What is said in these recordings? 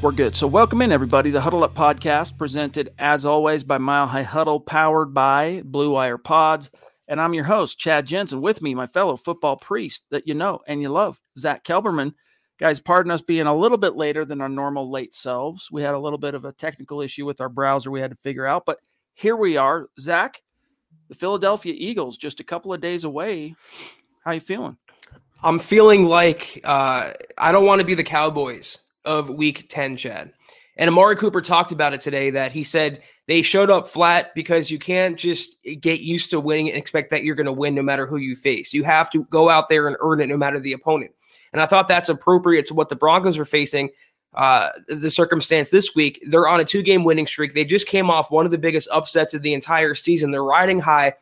We're good. So, welcome in, everybody. The Huddle Up podcast, presented as always by Mile High Huddle, powered by Blue Wire Pods. And I'm your host, Chad Jensen. With me, my fellow football priest that you know and you love, Zack Kelberman. Guys, pardon us being a little bit later than our normal late selves. We had a little bit of a technical issue with our browser we had to figure out, but here we are. Zack, the Philadelphia Eagles, just a couple of days away. How you feeling? I'm feeling like uh, I don't want to be the Cowboys of week 10, Chad. And Amari Cooper talked about it today that he said they showed up flat because you can't just get used to winning and expect that you're going to win no matter who you face. You have to go out there and earn it no matter the opponent. And I thought that's appropriate to what the Broncos are facing. Uh, the circumstance this week, they're on a two game winning streak. They just came off one of the biggest upsets of the entire season. They're riding high.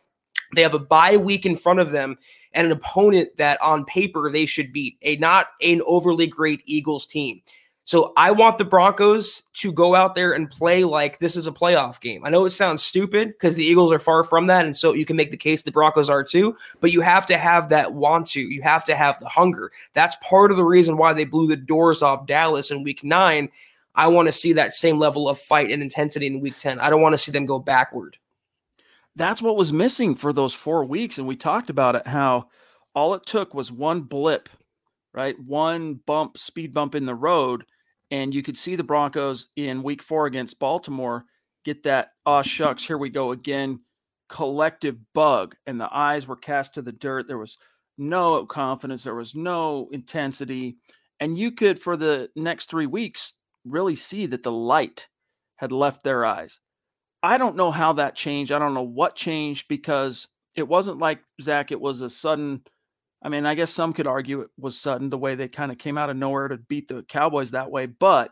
They have a bye week in front of them and an opponent that on paper they should beat, a not an overly great Eagles team. So I want the Broncos to go out there and play like this is a playoff game. I know it sounds stupid because the Eagles are far from that. And so you can make the case the Broncos are too, but you have to have that want to. You have to have the hunger. That's part of the reason why they blew the doors off Dallas in week nine. I want to see that same level of fight and intensity in week 10. I don't want to see them go backward. That's what was missing for those four weeks. And we talked about it how all it took was one blip, right? One bump, speed bump in the road and you could see the Broncos in week four against Baltimore get that, oh, shucks, here we go again, collective bug. And the eyes were cast to the dirt. There was no confidence, there was no intensity. And you could, for the next three weeks, really see that the light had left their eyes. I don't know how that changed. I don't know what changed because it wasn't like Zack, it was a sudden I mean, I guess some could argue it was sudden the way they kind of came out of nowhere to beat the Cowboys that way, but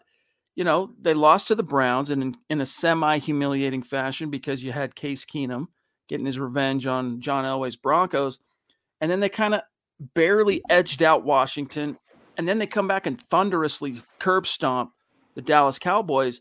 you know, they lost to the Browns in, in a semi humiliating fashion because you had Case Keenum getting his revenge on John Elway's Broncos. And then they kind of barely edged out Washington. And then they come back and thunderously curb stomp the Dallas Cowboys.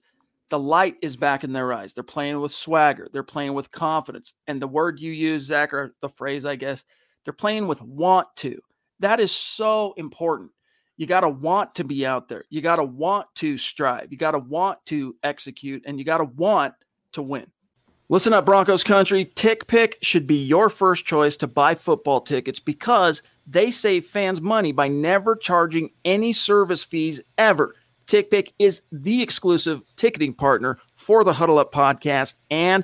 The light is back in their eyes. They're playing with swagger. They're playing with confidence. And the word you use, Zack, or the phrase, I guess, they're playing with want to. That is so important. You got to want to be out there. You got to want to strive. You got to want to execute and you got to want to win. Listen up, Broncos country. TickPick should be your first choice to buy football tickets because they save fans money by never charging any service fees ever. TickPick is the exclusive ticketing partner for the Huddle Up podcast and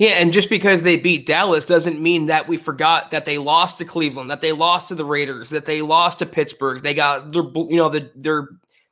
Yeah, and just because they beat Dallas doesn't mean that we forgot that they lost to Cleveland, that they lost to the Raiders, that they lost to Pittsburgh. They got their you know the, their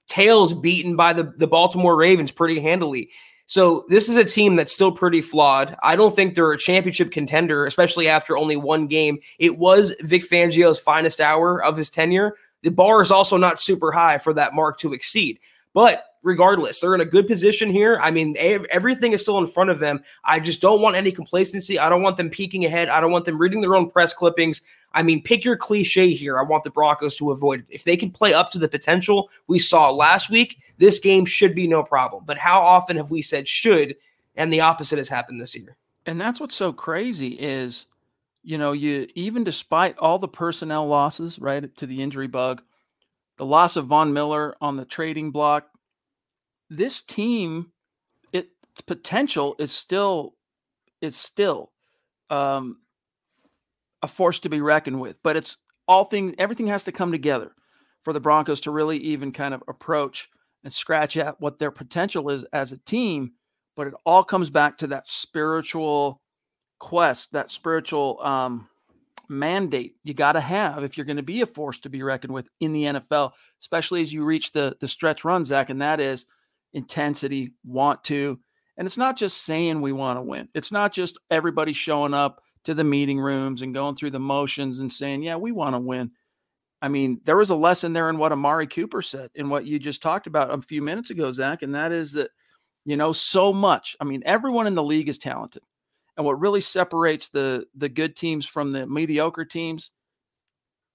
tails beaten by the the Baltimore Ravens pretty handily. So this is a team that's still pretty flawed. I don't think they're a championship contender, especially after only one game. It was Vic Fangio's finest hour of his tenure, the bar is also not super high for that mark to exceed. But regardless, they're in a good position here. I mean, everything is still in front of them. I just don't want any complacency. I don't want them peeking ahead. I don't want them reading their own press clippings. I mean, pick your cliche here. I want the Broncos to avoid it. If they can play up to the potential we saw last week, this game should be no problem. But how often have we said should and the opposite has happened this year? And that's what's so crazy is, you know, you even despite all the personnel losses, right, to the injury bug, the loss of Von Miller on the trading block, this team, its potential is still is still um, a force to be reckoned with. But it's all thing everything has to come together for the Broncos to really even kind of approach and scratch at what their potential is as a team. But it all comes back to that spiritual quest, that spiritual um, mandate you got to have if you're going to be a force to be reckoned with in the NFL, especially as you reach the the stretch run, Zack, and that is intensity, want to. And it's not just saying we want to win. It's not just everybody showing up to the meeting rooms and going through the motions and saying, yeah, we want to win. I mean, there was a lesson there in what Amari Cooper said in what you just talked about a few minutes ago, Zack, and that is that, you know, so much. I mean, everyone in the league is talented. And what really separates the the good teams from the mediocre teams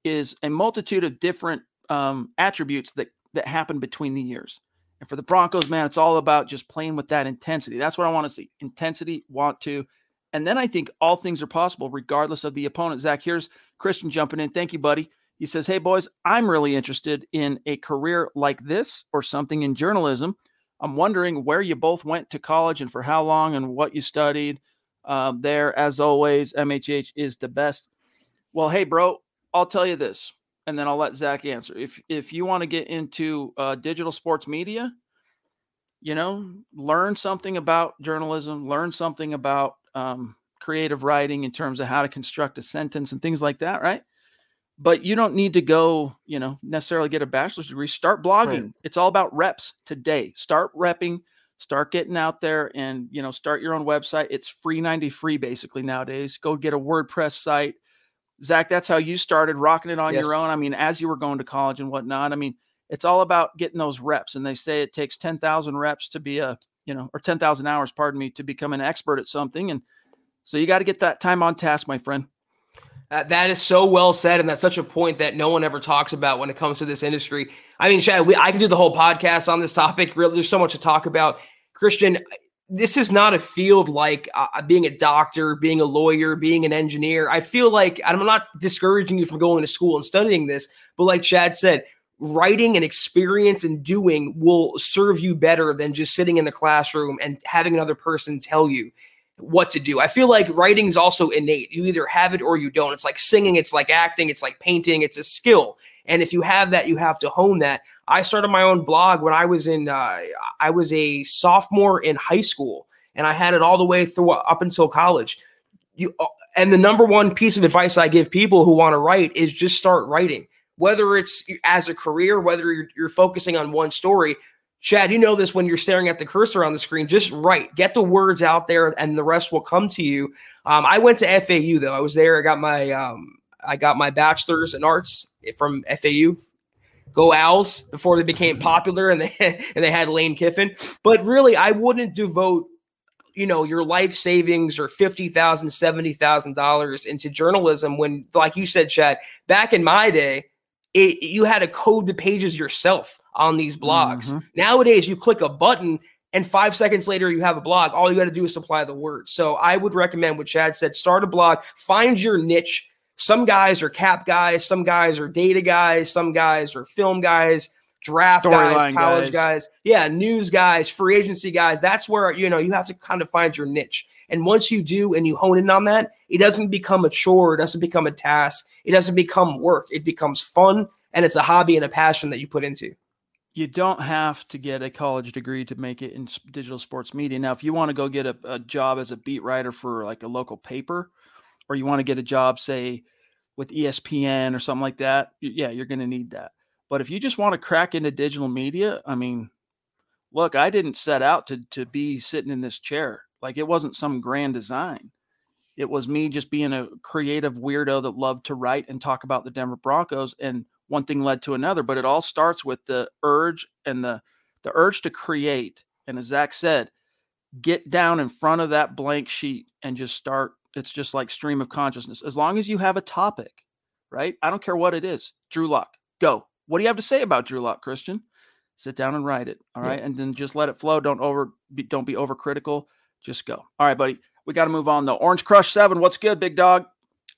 is a multitude of different um, attributes that that happen between the years. And for the Broncos, man, it's all about just playing with that intensity. That's what I want to see. Intensity, want to. And then I think all things are possible regardless of the opponent. Zack, here's Christian jumping in. Thank you, buddy. He says, Hey, boys, I'm really interested in a career like this or something in journalism. I'm wondering where you both went to college and for how long and what you studied uh, there. As always, MHH is the best. Well, hey, bro, I'll tell you this, and then I'll let Zack answer. If if you want to get into uh, digital sports media, you know, learn something about journalism, learn something about um, creative writing in terms of how to construct a sentence and things like that, right? But you don't need to go, you know, necessarily get a bachelor's degree. Start blogging. Right. It's all about reps today. Start repping, start getting out there and, you know, start your own website. It's free 90 free basically nowadays. Go get a WordPress site. Zack, that's how you started rocking it on yes. your own. I mean, as you were going to college and whatnot. I mean, it's all about getting those reps. And they say it takes 10,000 reps to be a you know, or 10,000 hours, pardon me, to become an expert at something. And so you got to get that time on task, my friend. Uh, that is so well said, and that's such a point that no one ever talks about when it comes to this industry. I mean, Chad, we, I can do the whole podcast on this topic. Really, there's so much to talk about. Christian, this is not a field like uh, being a doctor, being a lawyer, being an engineer. I feel like I'm not discouraging you from going to school and studying this, but like Chad said, writing and experience and doing will serve you better than just sitting in the classroom and having another person tell you what to do. I feel like writing is also innate. You either have it or you don't. It's like singing, it's like acting, it's like painting, it's a skill. And if you have that, you have to hone that. I started my own blog when I was in uh, I was a sophomore in high school and I had it all the way through up until college. You uh, and the number one piece of advice I give people who want to write is just start writing whether it's as a career, whether you're, you're focusing on one story. Chad, you know this when you're staring at the cursor on the screen. Just write, get the words out there, and the rest will come to you. Um, I went to FAU though. I was there. I got my um, I got my bachelor's in arts from FAU. Go Owls before they became popular and they and they had Lane Kiffin. But really, I wouldn't devote you know your life savings or fifty thousand, seventy thousand dollars into journalism when, like you said, Chad, back in my day, it, you had to code the pages yourself on these blogs. Mm-hmm. Nowadays, you click a button and five seconds later you have a blog. All you got to do is supply the words. So I would recommend what Chad said: start a blog, find your niche. Some guys are cap guys, some guys are data guys, some guys are film guys, draft Story guys, college guys. guys, yeah, news guys, free agency guys. That's where you know you have to kind of find your niche. And once you do and you hone in on that, it doesn't become a chore, it doesn't become a task, it doesn't become work. It becomes fun and it's a hobby and a passion that you put into. You don't have to get a college degree to make it in digital sports media. Now, if you want to go get a, a job as a beat writer for like a local paper, or you want to get a job, say, with ESPN or something like that, yeah, you're going to need that. But if you just want to crack into digital media, I mean, look, I didn't set out to to be sitting in this chair. Like it wasn't some grand design. It was me just being a creative weirdo that loved to write and talk about the Denver Broncos. And one thing led to another. But it all starts with the urge and the the urge to create. And as Zack said, get down in front of that blank sheet and just start. It's just like stream of consciousness. As long as you have a topic, right? I don't care what it is. Drew Lock, go. What do you have to say about Drew Lock, Christian? Sit down and write it. All right. Yeah. And then just let it flow. Don't over be, don't be overcritical. Just go. All right, buddy. We got to move on though. Orange Crush 7. What's good, big dog?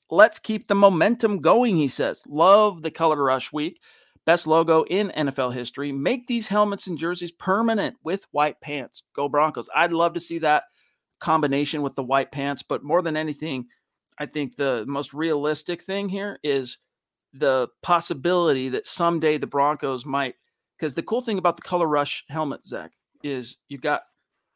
Let's keep the momentum going, he says. Love the color rush week. Best logo in NFL history. Make these helmets and jerseys permanent with white pants. Go Broncos. I'd love to see that combination with the white pants, but more than anything, I think the most realistic thing here is the possibility that someday the Broncos might. Because the cool thing about the color rush helmet, Zack, is you've got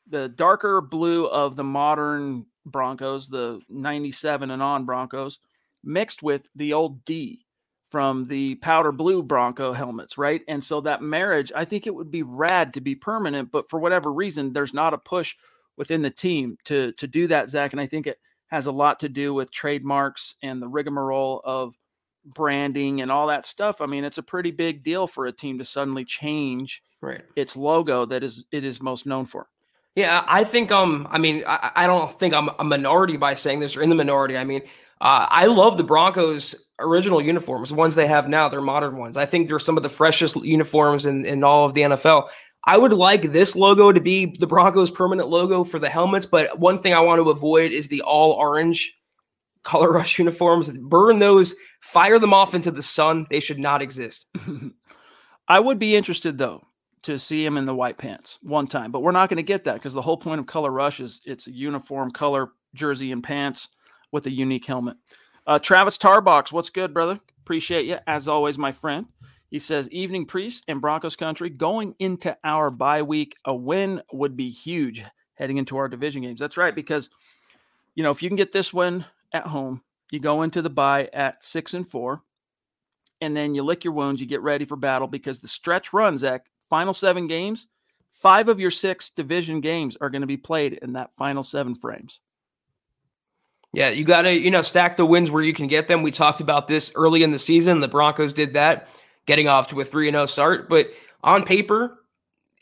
the darker blue of the modern Broncos, the 97 and on Broncos, mixed with the old D from the powder blue Bronco helmets, right? And so that marriage, I think it would be rad to be permanent, but for whatever reason, there's not a push within the team to to do that, Zack. And I think it has a lot to do with trademarks and the rigmarole of branding and all that stuff. I mean, it's a pretty big deal for a team to suddenly change right. its logo that is it is most known for. Yeah, I think um I mean I, I don't think I'm a minority by saying this or in the minority. I mean, uh, I love the Broncos original uniforms, the ones they have now, they're modern ones. I think they're some of the freshest uniforms in, in all of the NFL. I would like this logo to be the Broncos permanent logo for the helmets, but one thing I want to avoid is the all orange color rush uniforms. Burn those, fire them off into the sun. They should not exist. I would be interested though to see him in the white pants one time, but we're not going to get that because the whole point of color rush is it's a uniform color jersey and pants with a unique helmet. Uh, Travis Tarbox, what's good, brother? Appreciate you as always, my friend. He says, Evening Priest and Broncos country going into our bye week. A win would be huge heading into our division games. That's right, because, you know, if you can get this win at home, you go into the bye at six and four, and then you lick your wounds, you get ready for battle because the stretch runs, Zack, final seven games, five of your six division games are going to be played in that final seven frames. Yeah, you got to, you know, stack the wins where you can get them. We talked about this early in the season. The Broncos did that, getting off to a 3 0 start. But on paper,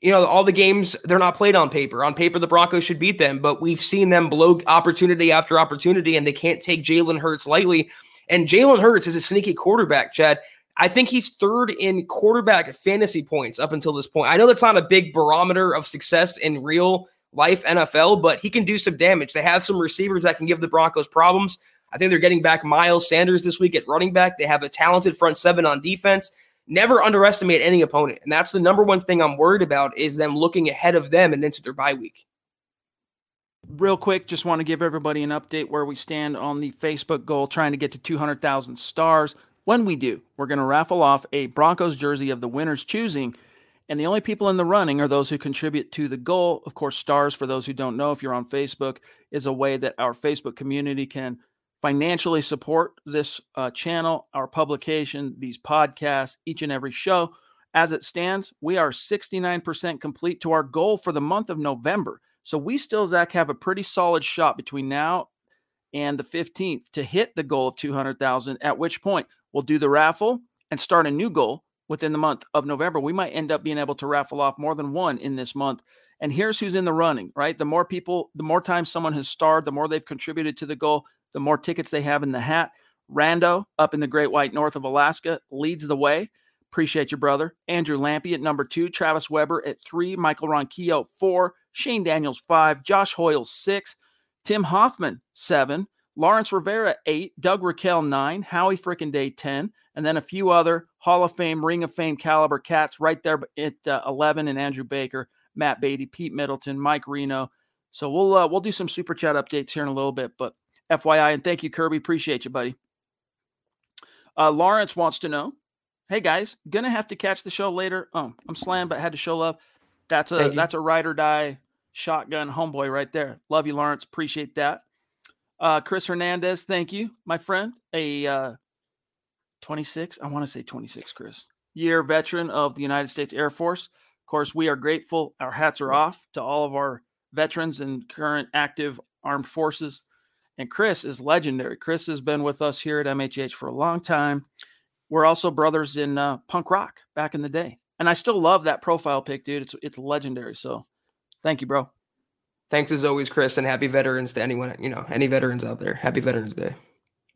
you know, all the games, they're not played on paper. On paper, the Broncos should beat them, but we've seen them blow opportunity after opportunity, and they can't take Jalen Hurts lightly. And Jalen Hurts is a sneaky quarterback, Chad. I think he's third in quarterback fantasy points up until this point. I know that's not a big barometer of success in real life NFL, but he can do some damage. They have some receivers that can give the Broncos problems. I think they're getting back Miles Sanders this week at running back. They have a talented front seven on defense. Never underestimate any opponent. And that's the number one thing I'm worried about is them looking ahead of them and into their bye week. Real quick, just want to give everybody an update where we stand on the Facebook goal, trying to get to 200,000 stars. When we do, we're going to raffle off a Broncos jersey of the winner's choosing and the only people in the running are those who contribute to the goal. Of course, stars, for those who don't know, if you're on Facebook, is a way that our Facebook community can financially support this uh, channel, our publication, these podcasts, each and every show. As it stands, we are 69% complete to our goal for the month of November. So we still, Zack, have a pretty solid shot between now and the 15th to hit the goal of 200,000, at which point we'll do the raffle and start a new goal within the month of November. We might end up being able to raffle off more than one in this month. And here's who's in the running, right? The more people, the more times someone has starred, the more they've contributed to the goal, the more tickets they have in the hat. Rando up in the Great White North of Alaska leads the way. Appreciate your brother. Andrew Lampy at number two, Travis Weber at three, Michael Ronquillo four, Shane Daniels five, Josh Hoyle six, Tim Hoffman seven, Lawrence Rivera eight, Doug Raquel nine, Howie Frickin Day 10, and then a few other Hall of Fame, Ring of Fame caliber cats right there at uh, 11 and Andrew Baker, Matt Beatty, Pete Middleton, Mike Reno. So we'll uh, we'll do some super chat updates here in a little bit, but FYI and thank you Kirby, appreciate you, buddy. Uh, Lawrence wants to know, hey guys, gonna have to catch the show later. Oh, I'm slammed, but had to show love. That's a that's a ride or die shotgun homeboy right there. Love you, Lawrence. Appreciate that. Uh, Chris Hernandez, thank you, my friend. A uh, 26, I want to say 26, Chris, year veteran of the United States Air Force. Of course, we are grateful. Our hats are off to all of our veterans and current active armed forces. And Chris is legendary. Chris has been with us here at MHH for a long time. we're also brothers in uh, punk rock back in the day. And I still love that profile pic, dude. It's it's legendary. So thank you, bro. Thanks as always, Chris, and happy veterans to anyone, you know, any veterans out there. Happy Veterans Day.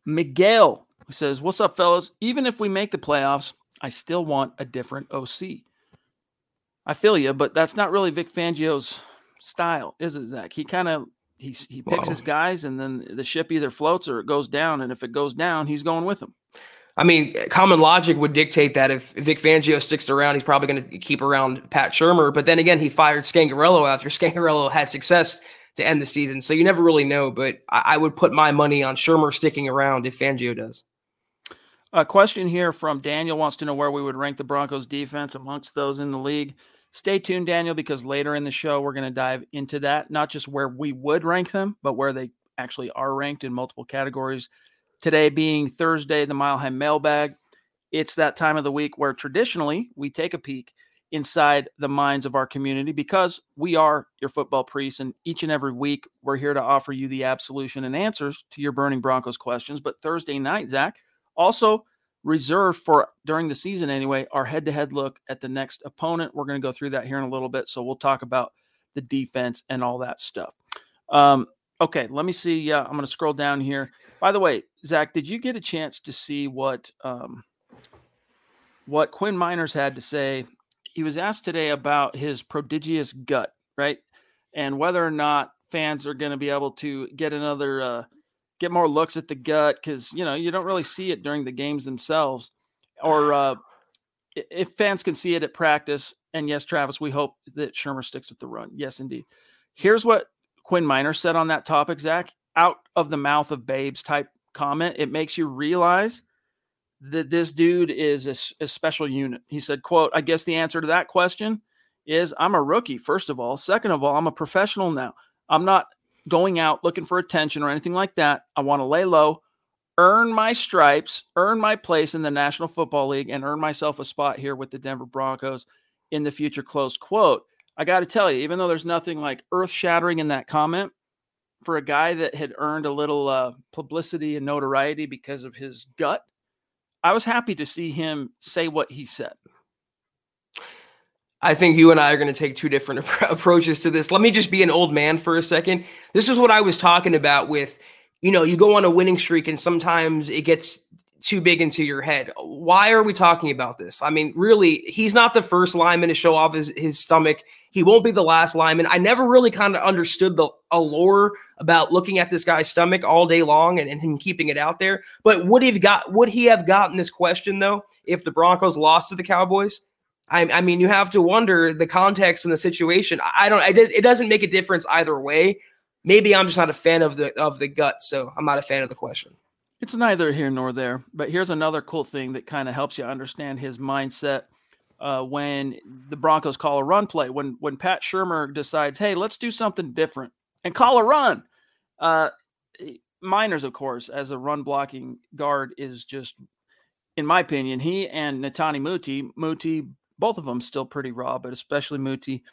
Miguel says, What's up, fellas? Even if we make the playoffs, I still want a different OC. I feel you, but that's not really Vic Fangio's style, is it, Zack? He kind of he he picks his guys, and then the ship either floats or it goes down. And if it goes down, he's going with them. I mean, eh, common logic would dictate that if Vic Fangio sticks around, he's probably going to keep around Pat Shurmur. But then again, he fired Scangarello after Scangarello had success to end the season. So you never really know. But I, I would put my money on Shurmur sticking around if Fangio does. A question here from Daniel wants to know where we would rank the Broncos defense amongst those in the league. Stay tuned, Daniel, because later in the show, we're going to dive into that, not just where we would rank them, but where they actually are ranked in multiple categories. Today being Thursday, the Mile High Mailbag. It's that time of the week where traditionally we take a peek inside the minds of our community because we are your football priests. And each and every week, we're here to offer you the absolution and answers to your burning Broncos questions. But Thursday night, Zack, also reserved for during the season anyway, our head to head look at the next opponent. We're going to go through that here in a little bit. So we'll talk about the defense and all that stuff. Um, okay, let me see. Uh, I'm going to scroll down here. By the way, Zack, did you get a chance to see what um, what Quinn Meinerz had to say? He was asked today about his prodigious gut, right, and whether or not fans are going to be able to get another uh, get more looks at the gut because you know you don't really see it during the games themselves, or uh, if fans can see it at practice. And yes, Travis, we hope that Shurmur sticks with the run. Yes, indeed. Here's what Quinn Miner said on that topic, Zack, out of the mouth of babes type comment. It makes you realize that this dude is a, a special unit. He said, "quote I guess the answer to that question is I'm a rookie. First of all, second of all, I'm a professional now. I'm not going out looking for attention or anything like that. I want to lay low, earn my stripes, earn my place in the National Football League, and earn myself a spot here with the Denver Broncos in the future. Close quote. I got to tell you, even though there's nothing like earth shattering in that comment, for a guy that had earned a little uh, publicity and notoriety because of his gut, I was happy to see him say what he said. I think you and I are going to take two different approaches to this. Let me just be an old man for a second. This is what I was talking about with, you know, you go on a winning streak and sometimes it gets too big into your head. Why are we talking about this? I mean, really, he's not the first lineman to show off his, his stomach. He won't be the last lineman. I never really kind of understood the allure about looking at this guy's stomach all day long and, and him keeping it out there. But would he have got would he have gotten this question though if the Broncos lost to the Cowboys? I, I mean, you have to wonder the context and the situation. I don't. I, it doesn't make a difference either way. Maybe I'm just not a fan of the of the gut, so I'm not a fan of the question. It's neither here nor there. But here's another cool thing that kind of helps you understand his mindset uh, when the Broncos call a run play. When when Pat Shurmur decides, hey, let's do something different and call a run. Uh, Meinerz, of course, as a run blocking guard, is just, in my opinion, he and Netane Muti, Muti both of them still pretty raw, but especially Muti,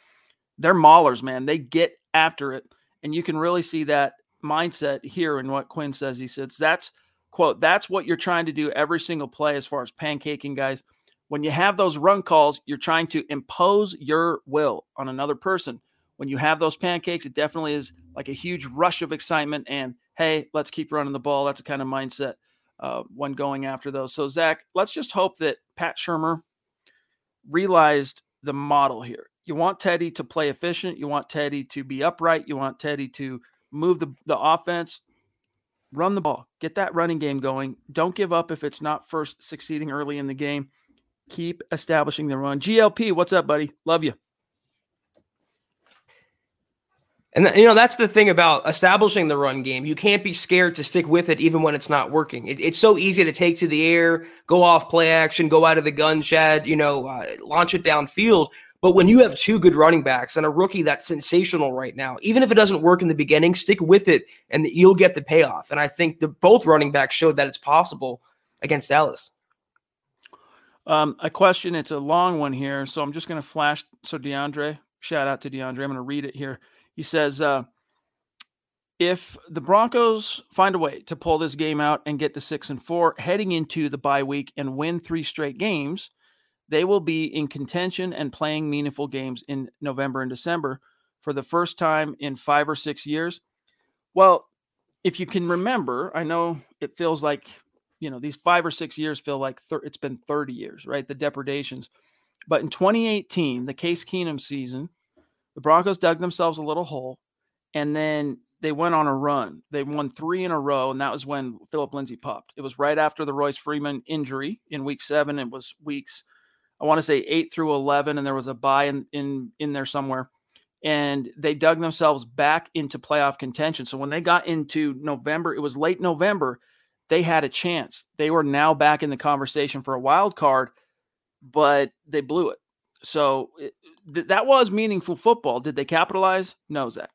they're maulers, man. They get after it. And you can really see that mindset here in what Quinn says. He says, that's quote, that's what you're trying to do every single play as far as pancaking guys. When you have those run calls, you're trying to impose your will on another person. When you have those pancakes, it definitely is like a huge rush of excitement and hey, let's keep running the ball. That's a kind of mindset uh, when going after those. So, Zack, let's just hope that Pat Shurmur realized the model here. You want Teddy to play efficient. You want Teddy to be upright. You want Teddy to move the, the offense, run the ball, get that running game going. Don't give up if it's not first succeeding early in the game. Keep establishing the run. GLP, what's up, buddy? Love you. And you know that's the thing about establishing the run game. You can't be scared to stick with it even when it's not working. It, it's so easy to take to the air, go off play action, go out of the gun shed, you know, uh, launch it downfield. But when you have two good running backs and a rookie that's sensational right now, even if it doesn't work in the beginning, stick with it and you'll get the payoff. And I think the both running backs showed that it's possible against Dallas. Um, a question. It's a long one here, so I'm just going to flash. So DeAndre, shout out to DeAndre. I'm going to read it here. He says, uh, if the Broncos find a way to pull this game out and get to six and four heading into the bye week and win three straight games, they will be in contention and playing meaningful games in November and December for the first time in five or six years. Well, if you can remember, I know it feels like, you know, these five or six years feel like thir- it's been 30 years, right? The depredations. But in 2018, the Case Keenum season, the Broncos dug themselves a little hole and then they went on a run. They won three in a row, and that was when Philip Lindsay popped. It was right after the Royce Freeman injury in week seven. It was weeks, I want to say eight through eleven, and there was a buy in in, in there somewhere. And they dug themselves back into playoff contention. So when they got into November, it was late November, they had a chance. They were now back in the conversation for a wild card, but they blew it. So it, th- that was meaningful football. Did they capitalize? No, Zack.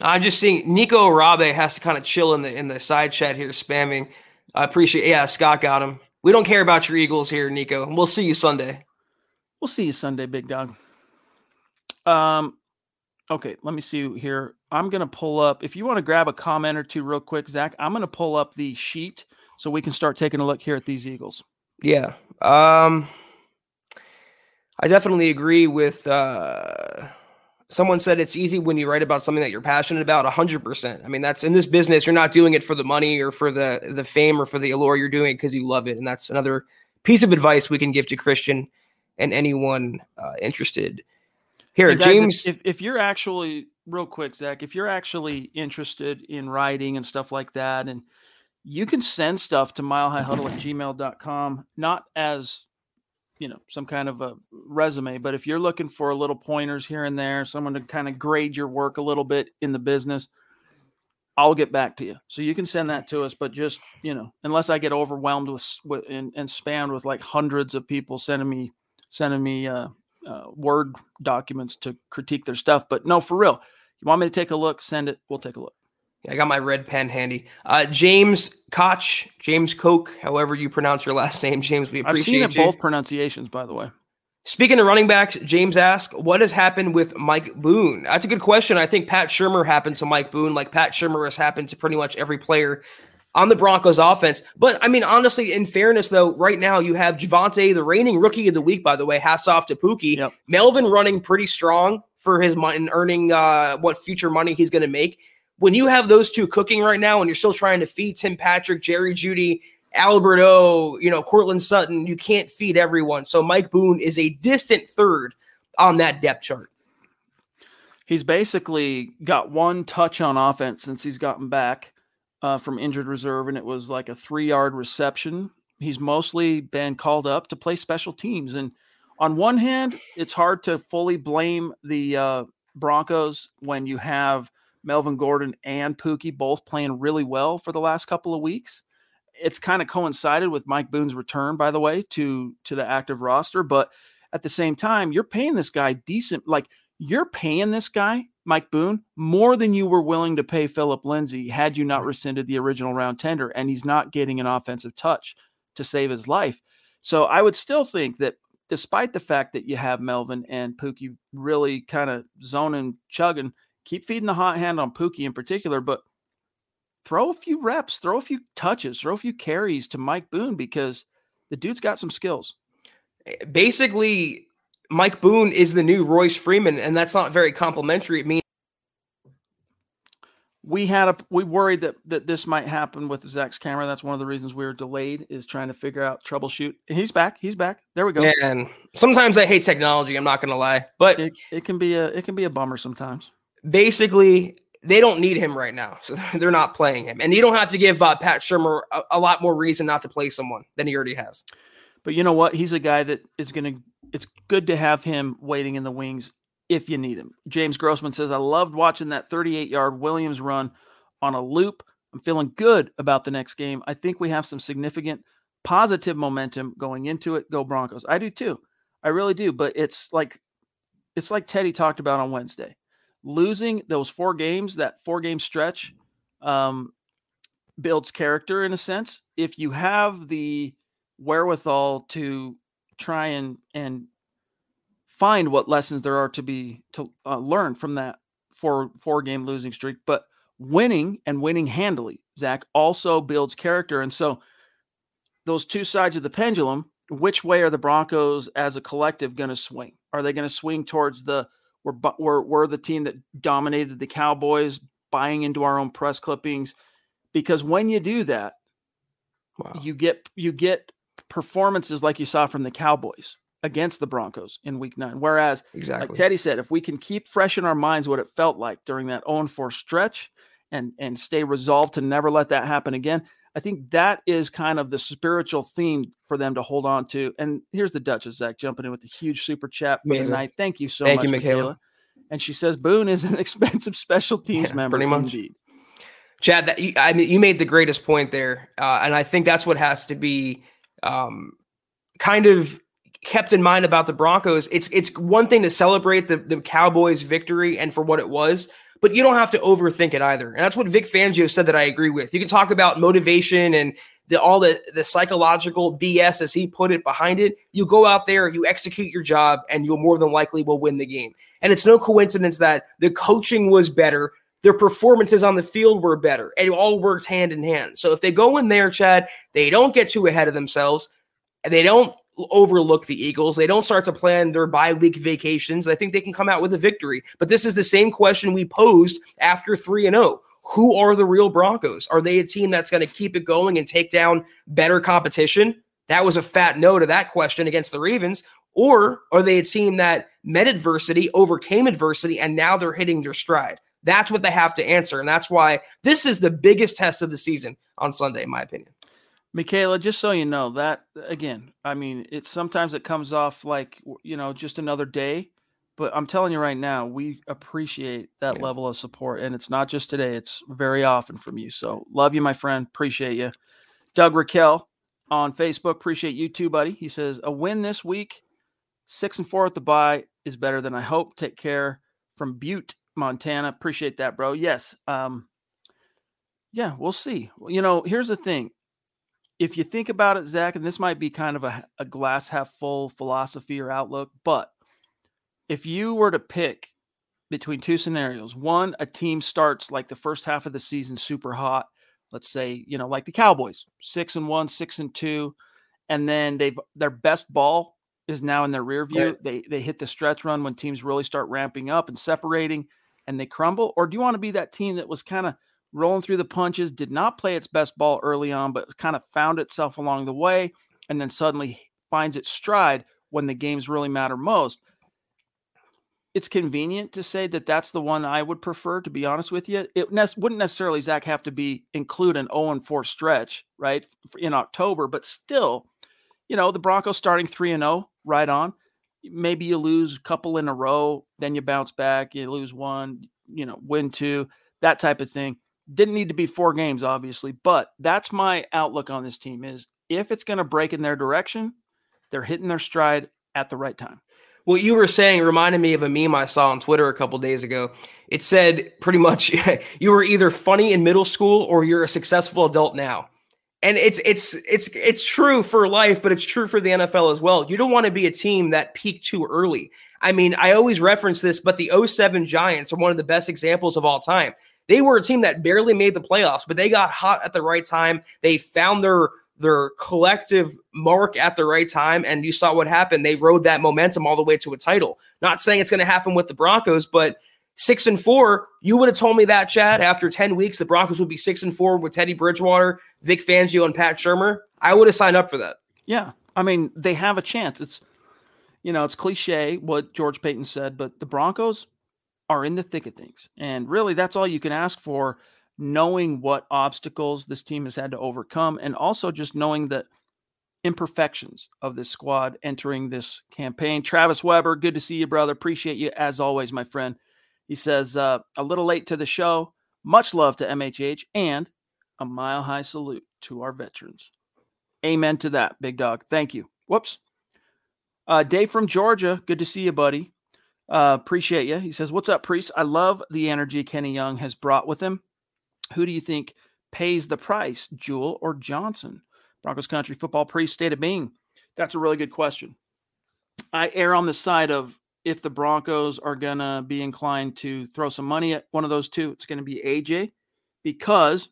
I'm just seeing Nico Arabe has to kind of chill in the in the side chat here, spamming. I appreciate. Yeah, Scott got him. We don't care about your Eagles here, Nico. We'll see you Sunday. We'll see you Sunday, big dog. Um, okay, let me see here. I'm gonna pull up. If you want to grab a comment or two real quick, Zack, I'm gonna pull up the sheet so we can start taking a look here at these Eagles. Yeah. Um, I definitely agree with. uh someone said it's easy when you write about something that you're passionate about 100% i mean that's in this business you're not doing it for the money or for the the fame or for the allure you're doing it because you love it and that's another piece of advice we can give to christian and anyone uh, interested here guys, james if, if you're actually real quick zack if you're actually interested in writing and stuff like that and you can send stuff to milehighhuddle at gmail.com not as you know some kind of a resume but if you're looking for a little pointers here and there someone to kind of grade your work a little bit in the business i'll get back to you. So you can send that to us but just you know unless i get overwhelmed with, with and, and spammed with like hundreds of people sending me sending me uh, uh, word documents to critique their stuff but no for real. You want me to take a look send it we'll take a look I got my red pen handy. Uh, James Koch, James Koch, however you pronounce your last name, James. We appreciate I've seen it both pronunciations, by the way. Speaking of running backs, James asked, "What has happened with Mike Boone?" That's a good question. I think Pat Shurmur happened to Mike Boone, like Pat Shurmur has happened to pretty much every player on the Broncos offense. But I mean, honestly, in fairness, though, right now you have Javonte, the reigning rookie of the week, by the way, hats off to Pookie. Yep. Melvin running pretty strong for his money and earning uh, what future money he's going to make when you have those two cooking right now and you're still trying to feed Tim Patrick, Jerry Jeudy, Albert O, you know, Courtland Sutton, you can't feed everyone. So Mike Boone is a distant third on that depth chart. He's basically got one touch on offense since he's gotten back uh, from injured reserve, and it was like a three yard reception. He's mostly been called up to play special teams. And on one hand, it's hard to fully blame the uh, Broncos when you have Melvin Gordon and Pookie both playing really well for the last couple of weeks. It's kind of coincided with Mike Boone's return, by the way, to to the active roster. But at the same time, you're paying this guy decent. Like you're paying this guy, Mike Boone, more than you were willing to pay Philip Lindsay had you not rescinded the original round tender, and he's not getting an offensive touch to save his life. So I would still think that despite the fact that you have Melvin and Pookie really kind of zoning, chugging, keep feeding the hot hand on Pookie in particular, but throw a few reps, throw a few touches, throw a few carries to Mike Boone because the dude's got some skills. Eh, basically, Mike Boone is the new Royce Freeman, and that's not very complimentary. It means we had a we worried that that this might happen with Zack's camera. That's one of the reasons we were delayed is trying to figure out troubleshoot. He's back. He's back. There we go. And sometimes I hate technology. I'm not going to lie, but it, it can be a it can be a bummer sometimes. Basically, they don't need him right now, so they're not playing him, and you don't have to give uh, Pat Shurmur a, a lot more reason not to play someone than he already has. But you know what? He's a guy that is going to. It's good to have him waiting in the wings if you need him. James Grossman says, I loved watching that 38 yard Williams run on a loop. I'm feeling good about the next game. I think we have some significant positive momentum going into it. Go Broncos. I do too. I really do. But it's like, it's like Teddy talked about on Wednesday. Losing those four games, that four game stretch, um, builds character in a sense. If you have the wherewithal to try and and find what lessons there are to be to uh, learn from that four four game losing streak. But winning and winning handily, Zack, also builds character. And so those two sides of the pendulum, which way are the Broncos as a collective going to swing? Are they going to swing towards the we're, we're we're the team that dominated the Cowboys, buying into our own press clippings? Because when you do that, wow. you get you get performances like you saw from the Cowboys against the Broncos in week nine. Whereas, exactly. like Teddy said, if we can keep fresh in our minds what it felt like during that 0 4 stretch and, and stay resolved to never let that happen again, I think that is kind of the spiritual theme for them to hold on to. And here's the Duchess, Zack, jumping in with a huge super chat for Amazing. the night. Thank you so Thank much, you, Michaela. Michaela. And she says Boone is an expensive special teams yeah, member. Pretty much. Indeed. Chad, that you, I mean, you made the greatest point there, uh, and I think that's what has to be um, kind of kept in mind about the Broncos. It's it's one thing to celebrate the, the Cowboys' victory and for what it was, but you don't have to overthink it either. And that's what Vic Fangio said that I agree with. You can talk about motivation and the, all the, the psychological BS, as he put it, behind it. You go out there, you execute your job, and you'll more than likely will win the game. And it's no coincidence that the coaching was better. Their performances on the field were better. And it all worked hand in hand. So if they go in there, Chad, they don't get too ahead of themselves. And they don't overlook the Eagles. They don't start to plan their bye week vacations. I think they can come out with a victory. But this is the same question we posed after 3 and 0. Who are the real Broncos? Are they a team that's going to keep it going and take down better competition? That was a fat no to that question against the Ravens. Or are they a team that met adversity, overcame adversity, and now they're hitting their stride? That's what they have to answer. And that's why this is the biggest test of the season on Sunday, in my opinion. Michaela, just so you know that again, I mean, it's sometimes it comes off like you know just another day, but I'm telling you right now, we appreciate that yeah. level of support, and it's not just today; it's very often from you. So, love you, my friend. Appreciate you, Doug Raquel on Facebook. Appreciate you too, buddy. He says a win this week, six and four at the bye is better than I hope. Take care from Butte, Montana. Appreciate that, bro. Yes. Um, yeah, we'll see. You know, here's the thing if you think about it, Zack, and this might be kind of a, a glass half full philosophy or outlook, but if you were to pick between two scenarios, one, a team starts like the first half of the season super hot, let's say, you know, like the Cowboys, six and one, six and two, and then they've their best ball is now in their rear view. Right. They they hit the stretch run when teams really start ramping up and separating and they crumble, or do you want to be that team that was kind of rolling through the punches, did not play its best ball early on, but kind of found itself along the way and then suddenly finds its stride when the games really matter most. It's convenient to say that that's the one I would prefer, to be honest with you. It ne- wouldn't necessarily, Zack, have to be include an 0 4 stretch, right, in October, but still, you know, the Broncos starting 3 and 0 right on. Maybe you lose a couple in a row, then you bounce back, you lose one, you know, win two, that type of thing didn't need to be four games, obviously, but that's my outlook on this team is if it's going to break in their direction, they're hitting their stride at the right time. What you were saying reminded me of a meme I saw on Twitter a couple days ago. It said pretty much you were either funny in middle school or you're a successful adult now. And it's it's it's it's true for life, but it's true for the NFL as well. You don't want to be a team that peaked too early. I mean, I always reference this, but the 07 Giants are one of the best examples of all time. They were a team that barely made the playoffs, but they got hot at the right time. They found their their collective mark at the right time, and you saw what happened. They rode that momentum all the way to a title. Not saying it's going to happen with the Broncos, but six and four. You would have told me that, Chad, after 10 weeks, the Broncos would be six and four with Teddy Bridgewater, Vic Fangio, and Pat Shurmur. I would have signed up for that. Yeah. I mean, they have a chance. It's, you know, it's cliche what George Paton said, but the Broncos, are in the thick of things. And really, that's all you can ask for, knowing what obstacles this team has had to overcome, and also just knowing the imperfections of this squad entering this campaign. Travis Weber, good to see you, brother. Appreciate you as always, my friend. He says, uh, a little late to the show. Much love to MHH and a mile high salute to our veterans. Amen to that, big dog. Thank you. Whoops. Uh, Dave from Georgia, good to see you, buddy. Uh, appreciate you. He says, What's up, Priest? I love the energy Kenny Young has brought with him. Who do you think pays the price, Jewell or Johnson? Broncos Country Football Priest, state of being. That's a really good question. I err on the side of if the Broncos are going to be inclined to throw some money at one of those two, it's going to be AJ because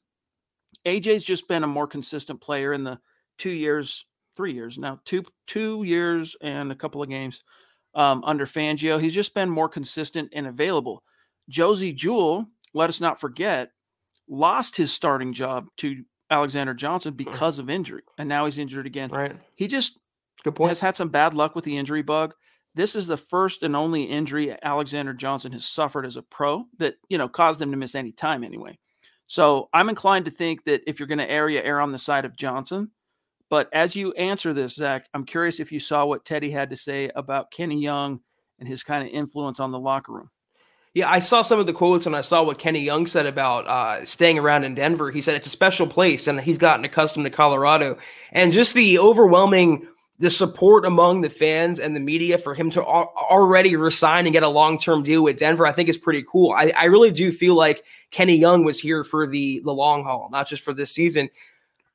AJ's just been a more consistent player in the two years, three years now, two two years and a couple of games um, under Fangio. He's just been more consistent and available. Josey Jewell, let us not forget, lost his starting job to Alexander Johnson because of injury, and now he's injured again. Right. He just Good point. has had some bad luck with the injury bug. This is the first and only injury Alexander Johnson has suffered as a pro that you know caused him to miss any time anyway. So I'm inclined to think that if you're going to area air on the side of Johnson. But as you answer this, Zack, I'm curious if you saw what Teddy had to say about Kenny Young and his kind of influence on the locker room. Yeah, I saw some of the quotes and I saw what Kenny Young said about uh, staying around in Denver. He said it's a special place and he's gotten accustomed to Colorado. And just the overwhelming the support among the fans and the media for him to al- already resign and get a long-term deal with Denver, I think is pretty cool. I, I really do feel like Kenny Young was here for the the long haul, not just for this season.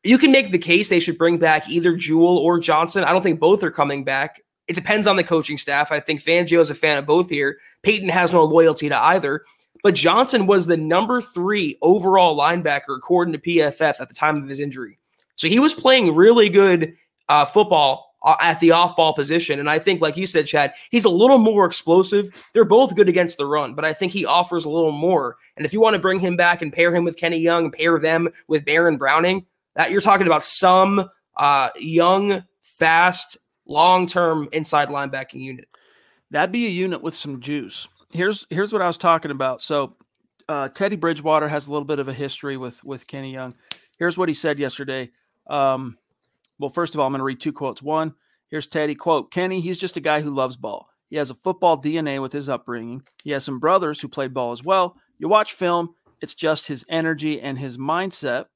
You can make the case they should bring back either Jewell or Johnson. I don't think both are coming back. It depends on the coaching staff. I think Fangio is a fan of both here. Paton has no loyalty to either. But Johnson was the number three overall linebacker according to PFF at the time of his injury. So he was playing really good uh, football uh, at the off ball position. And I think, like you said, Chad, he's a little more explosive. They're both good against the run, but I think he offers a little more. And if you want to bring him back and pair him with Kenny Young, pair them with Baron Browning, that you're talking about some uh, young, fast, long term inside linebacking unit. That'd be a unit with some juice. Here's here's what I was talking about. So uh, Teddy Bridgewater has a little bit of a history with with Kenny Young. Here's what he said yesterday. Um, well, first of all, I'm going to read two quotes. One, here's Teddy quote, Kenny, he's just a guy who loves ball. He has a football DNA with his upbringing. He has some brothers who played ball as well. You watch film, it's just his energy and his mindset.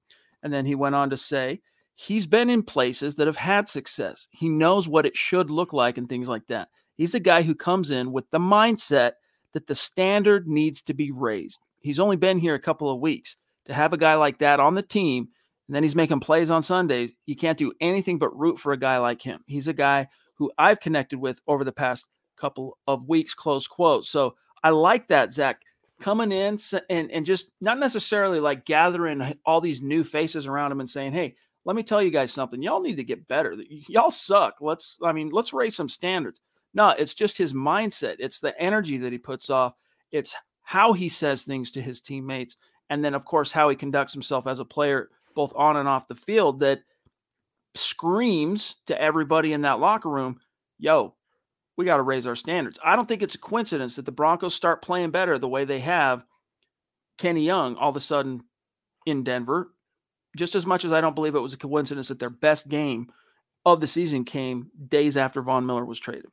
And then he went on to say, he's been in places that have had success. He knows what it should look like and things like that. He's a guy who comes in with the mindset that the standard needs to be raised. He's only been here a couple of weeks. To have a guy like that on the team and then he's making plays on Sundays, you can't do anything but root for a guy like him. He's a guy who I've connected with over the past couple of weeks, close quote. So I like that, Zack, coming in and, and just not necessarily like gathering all these new faces around him and saying, hey, let me tell you guys something. Y'all need to get better. Y'all suck. Let's, I mean, let's raise some standards. No, it's just his mindset. It's the energy that he puts off. It's how he says things to his teammates. And then, of course, how he conducts himself as a player both on and off the field, that screams to everybody in that locker room, yo, we got to raise our standards. I don't think it's a coincidence that the Broncos start playing better the way they have. Kenny Young all of a sudden in Denver, just as much as I don't believe it was a coincidence that their best game of the season came days after Von Miller was traded.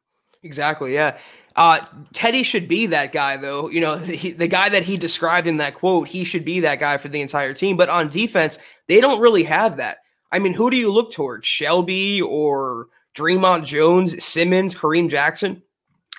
Exactly. Yeah. Uh, Teddy should be that guy, though. You know, the, the guy that he described in that quote, he should be that guy for the entire team. But on defense, they don't really have that. I mean, who do you look towards? Shelby or Dre'Mont Jones, Simmons, Kareem Jackson?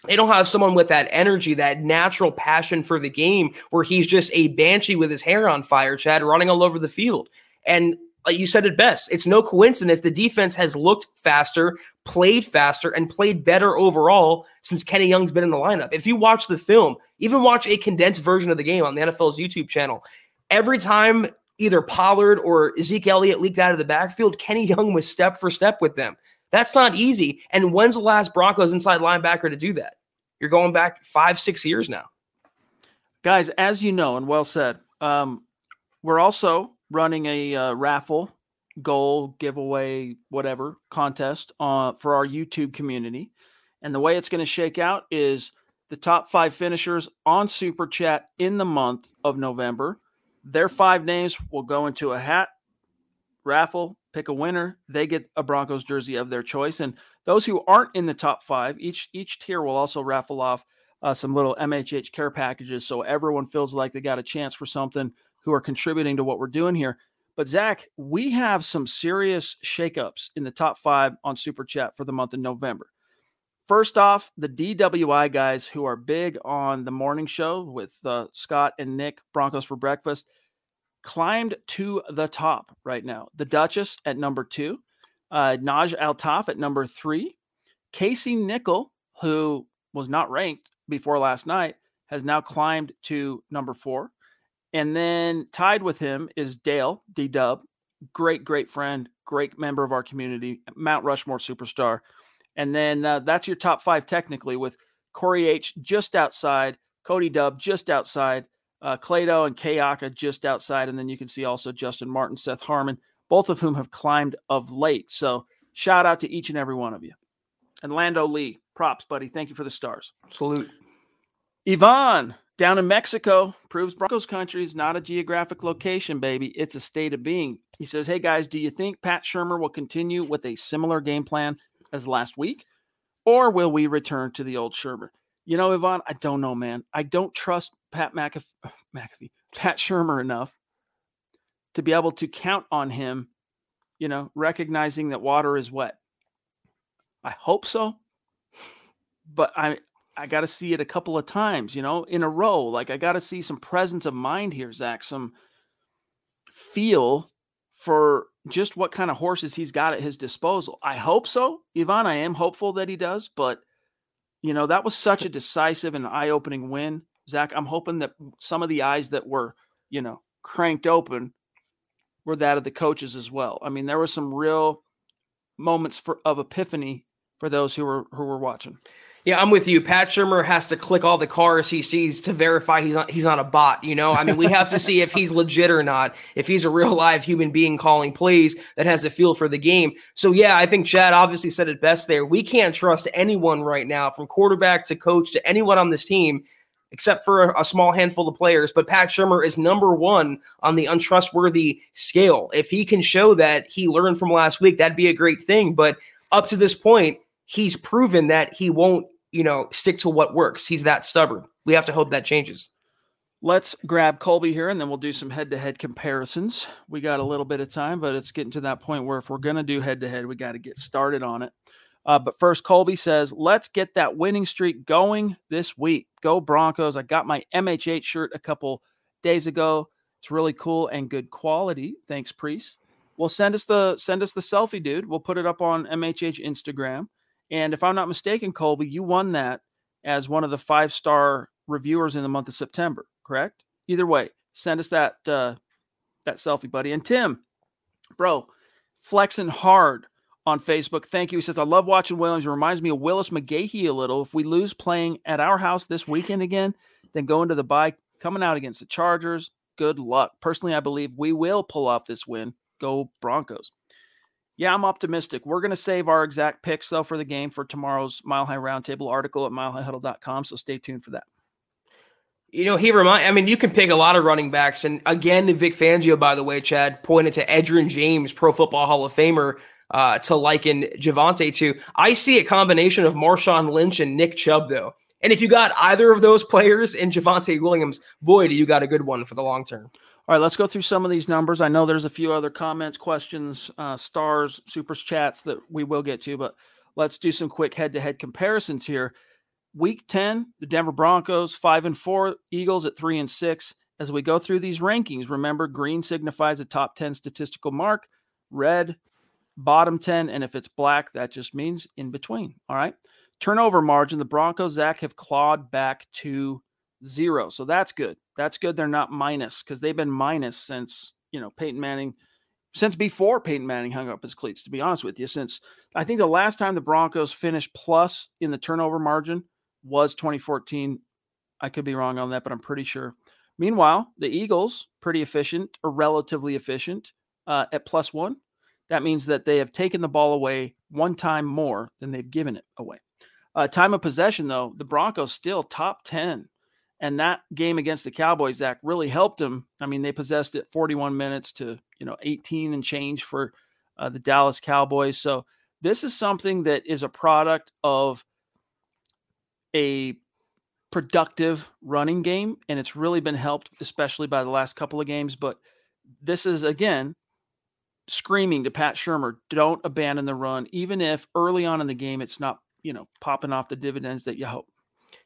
They don't have someone with that energy, that natural passion for the game where he's just a banshee with his hair on fire, Chad, running all over the field. And like you said it best. It's no coincidence the defense has looked faster, played faster, and played better overall since Kenny Young's been in the lineup. If you watch the film, even watch a condensed version of the game on the NFL's YouTube channel, every time either Pollard or Zeke Elliott leaked out of the backfield, Kenny Young was step for step with them. That's not easy. And when's the last Broncos inside linebacker to do that? You're going back five, six years now. Guys, as you know, and well said, um, we're also running a uh, raffle, goal, giveaway, whatever contest uh, for our YouTube community. And the way it's going to shake out is the top five finishers on Super Chat in the month of November. Their five names will go into a hat raffle, pick a winner. They get a Broncos jersey of their choice. And those who aren't in the top five, each each tier will also raffle off uh, some little MHH care packages, so everyone feels like they got a chance for something who are contributing to what we're doing here. But Zach, we have some serious shakeups in the top five on Super Chat for the month of November. First off, the DWI guys who are big on the morning show with uh, Scott and Nick Broncos for breakfast climbed to the top right now. The Duchess at number two, uh, Naj Altaf at number three, Casey Nickel, who was not ranked before last night, has now climbed to number four. And then tied with him is Dale D Dub, great, great friend, great member of our community, Mount Rushmore superstar. And then uh, that's your top five technically with Corey H just outside, Cody Dub just outside, uh, Clado and Kayaka just outside. And then you can see also Justin Martin, Seth Harmon, both of whom have climbed of late. So shout out to each and every one of you. And Lando Lee, props, buddy. Thank you for the stars. Salute. Yvonne down in Mexico proves Broncos country is not a geographic location, baby. It's a state of being. He says, Hey guys, do you think Pat Shurmur will continue with a similar game plan as last week? Or will we return to the old Shurmur? You know, Yvonne, I don't know, man. I don't trust Pat McAfee, McAfee, Pat Shurmur enough to be able to count on him, you know, recognizing that water is wet. I hope so. But I I got to see it a couple of times, you know, in a row. Like I got to see some presence of mind here, Zack, some feel for just what kind of horses he's got at his disposal. I hope so, Yvonne. I am hopeful that he does, but you know, that was such a decisive and eye opening win. Zack, I'm hoping that some of the eyes that were, you know, cranked open were that of the coaches as well. I mean, there were some real moments for, of epiphany for those who were who were watching. Yeah, I'm with you. Pat Shurmur has to click all the cars he sees to verify he's not he's not a bot. You know, I mean, we have to see if he's legit or not. If he's a real live human being calling plays that has a feel for the game. So yeah, I think Chad obviously said it best there. We can't trust anyone right now, from quarterback to coach to anyone on this team, except for a, a small handful of players. But Pat Shurmur is number one on the untrustworthy scale. If he can show that he learned from last week, that'd be a great thing. But up to this point he's proven that he won't, you know, stick to what works. He's that stubborn. We have to hope that changes. Let's grab Colby here and then we'll do some head to head comparisons. We got a little bit of time, but it's getting to that point where if we're going to do head to head, we got to get started on it. Uh, but first, Colby says, let's get that winning streak going this week. Go Broncos. I got my MHH shirt a couple days ago. It's really cool and good quality. Thanks, Priest. Well, send us the send us the selfie, dude. We'll put it up on MHH Instagram. And if I'm not mistaken, Colby, you won that as one of the five star reviewers in the month of September, correct? Either way, send us that uh, that selfie, buddy. And Tim, bro, flexing hard on Facebook. Thank you. He says, I love watching Williams. It reminds me of Willis McGahee a little. If we lose playing at our house this weekend again, then going to the bike, coming out against the Chargers, good luck. Personally, I believe we will pull off this win. Go Broncos. Yeah, I'm optimistic. We're going to save our exact picks, though, for the game for tomorrow's Mile High Roundtable article at milehighhuddle.com. So stay tuned for that. You know, he remind. I mean, you can pick a lot of running backs, and again, Vic Fangio, by the way, Chad pointed to Edgerrin James, Pro Football Hall of Famer, uh, to liken Javonte to. I see a combination of Marshawn Lynch and Nick Chubb, though. And if you got either of those players in Javonte Williams, boy, do you got a good one for the long term. All right, let's go through some of these numbers. I know there's a few other comments, questions, uh, stars, super chats that we will get to, but let's do some quick head-to-head comparisons here. Week 10, the Denver Broncos, 5 and 4, Eagles at 3 and 6. As we go through these rankings, remember green signifies a top 10 statistical mark, red bottom 10, and if it's black, that just means in between. All right. Turnover margin, the Broncos, Zack, have clawed back to zero. So that's good. That's good. They're not minus because they've been minus since, you know, Peyton Manning, since before Peyton Manning hung up his cleats, to be honest with you. Since I think the last time the Broncos finished plus in the turnover margin was 2014. I could be wrong on that, but I'm pretty sure. Meanwhile, the Eagles, pretty efficient or relatively efficient uh, at plus one. That means that they have taken the ball away one time more than they've given it away. Uh, time of possession, though, the Broncos still top 10 and that game against the Cowboys, Zack, really helped them. I mean, they possessed it 41 minutes to, you know, 18 and change for uh, the Dallas Cowboys. So this is something that is a product of a productive running game, and it's really been helped, especially by the last couple of games. But this is, again, screaming to Pat Shurmur, don't abandon the run, even if early on in the game it's not, you know, popping off the dividends that you hope.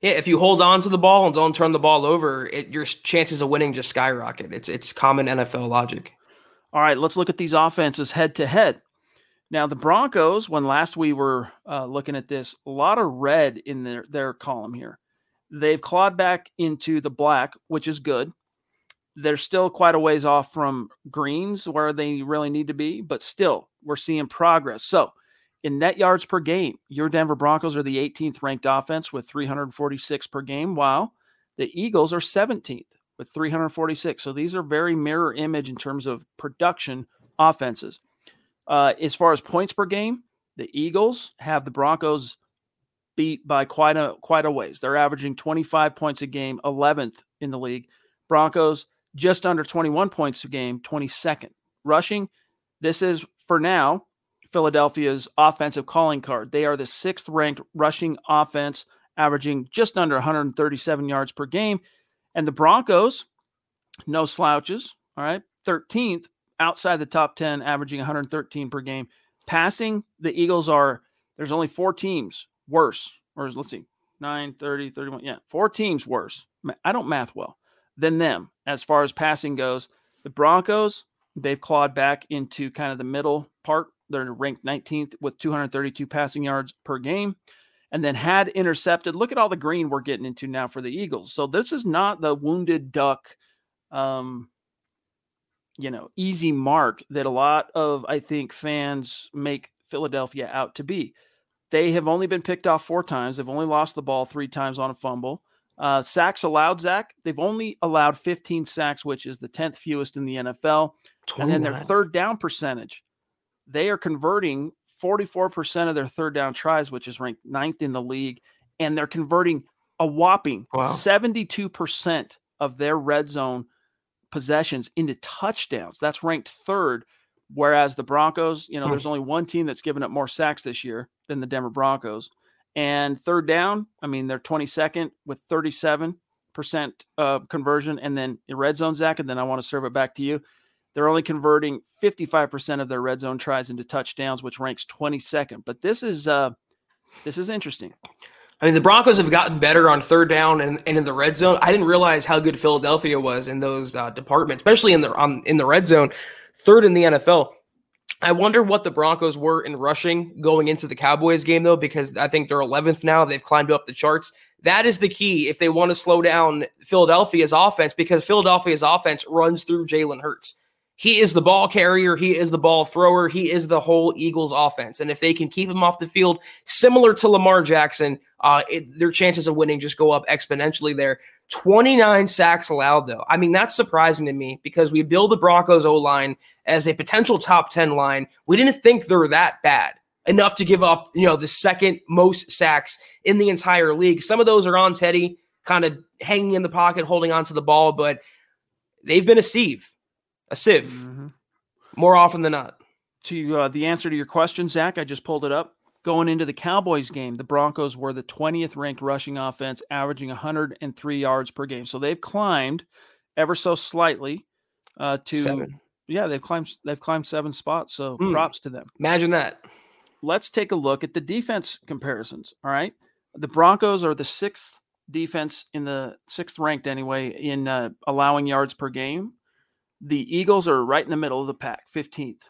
Yeah, if you hold on to the ball and don't turn the ball over, it, your chances of winning just skyrocket. It's it's common NFL logic. All right, let's look at these offenses head to head. Now, the Broncos, when last we were uh, looking at this, a lot of red in their, their column here. They've clawed back into the black, which is good. They're still quite a ways off from greens where they really need to be, but still, we're seeing progress. So, in net yards per game, your Denver Broncos are the 18th ranked offense with 346 per game, while the Eagles are 17th with 346. So these are very mirror image in terms of production offenses. Uh, as far as points per game, the Eagles have the Broncos beat by quite a quite a ways. They're averaging 25 points a game, 11th in the league. Broncos just under 21 points a game, 22nd. Rushing, this is for now Philadelphia's offensive calling card. They are the sixth ranked rushing offense, averaging just under 137 yards per game. And the Broncos, no slouches, all right, 13th outside the top 10, averaging 113 per game. Passing, the Eagles are, there's only four teams worse, or let's see, 9, 30, 31. Yeah, four teams worse. I don't math well than them as far as passing goes. The Broncos, they've clawed back into kind of the middle part they're ranked 19th with 232 passing yards per game and then had intercepted. Look at all the green we're getting into now for the Eagles. So this is not the wounded duck, um, you know, easy mark that a lot of, I think, fans make Philadelphia out to be. They have only been picked off four times. They've only lost the ball three times on a fumble. Uh, sacks allowed, Zack. They've only allowed 15 sacks, which is the 10th fewest in the NFL. 29. And then their third down percentage they are converting 44% of their third down tries, which is ranked ninth in the league. And they're converting a whopping wow. 72% of their red zone possessions into touchdowns. That's ranked third. Whereas the Broncos, you know, hmm. there's only one team that's given up more sacks this year than the Denver Broncos. And third down, I mean, they're 22nd with 37% uh, conversion. And then in red zone, Zack, and then I want to serve it back to you. They're only converting 55% of their red zone tries into touchdowns, which ranks 22nd. But this is uh, this is interesting. I mean, the Broncos have gotten better on third down and, and in the red zone. I didn't realize how good Philadelphia was in those uh, departments, especially in the um, in the red zone, third in the NFL. I wonder what the Broncos were in rushing going into the Cowboys game, though, because I think they're 11th now. They've climbed up the charts. That is the key if they want to slow down Philadelphia's offense, because Philadelphia's offense runs through Jalen Hurts. He is the ball carrier. He is the ball thrower. He is the whole Eagles offense. And if they can keep him off the field, similar to Lamar Jackson, uh, it, their chances of winning just go up exponentially there. 29 sacks allowed, though. I mean, that's surprising to me because we billed the Broncos O line as a potential top 10 line. We didn't think they're that bad enough to give up, you know, the second most sacks in the entire league. Some of those are on Teddy, kind of hanging in the pocket, holding on to the ball, but they've been a sieve a sieve mm-hmm. more often than not. To uh, the answer to your question, Zack, I just pulled it up. Going into the Cowboys game, the Broncos were the 20th ranked rushing offense, averaging 103 yards per game. So they've climbed ever so slightly uh, to seven. Yeah, they've climbed. They've climbed seven spots. So mm. props to them. Imagine that. Let's take a look at the defense comparisons. All right, the Broncos are the sixth defense in the sixth ranked anyway in uh, allowing yards per game. The Eagles are right in the middle of the pack, 15th.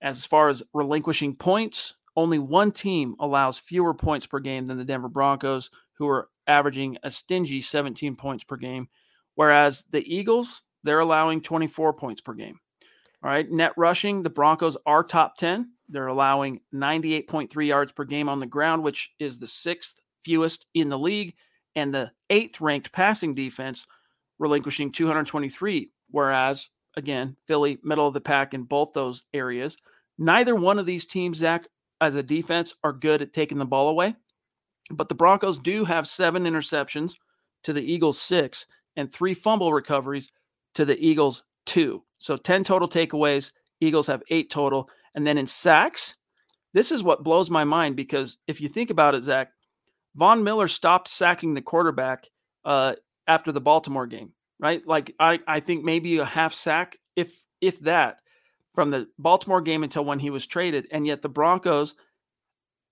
As far as relinquishing points, only one team allows fewer points per game than the Denver Broncos, who are averaging a stingy 17 points per game. Whereas the Eagles, they're allowing 24 points per game. All right. Net rushing, the Broncos are top 10. They're allowing 98.3 yards per game on the ground, which is the sixth fewest in the league, and the eighth ranked passing defense, relinquishing 223. Whereas again, Philly, middle of the pack in both those areas. Neither one of these teams, Zack, as a defense, are good at taking the ball away. But the Broncos do have seven interceptions to the Eagles' six and three fumble recoveries to the Eagles' two. So 10 total takeaways. Eagles have eight total. And then in sacks, this is what blows my mind because if you think about it, Zack, Von Miller stopped sacking the quarterback uh, after the Baltimore game right? Like I, I think maybe a half sack, if if that, from the Baltimore game until when he was traded, and yet the Broncos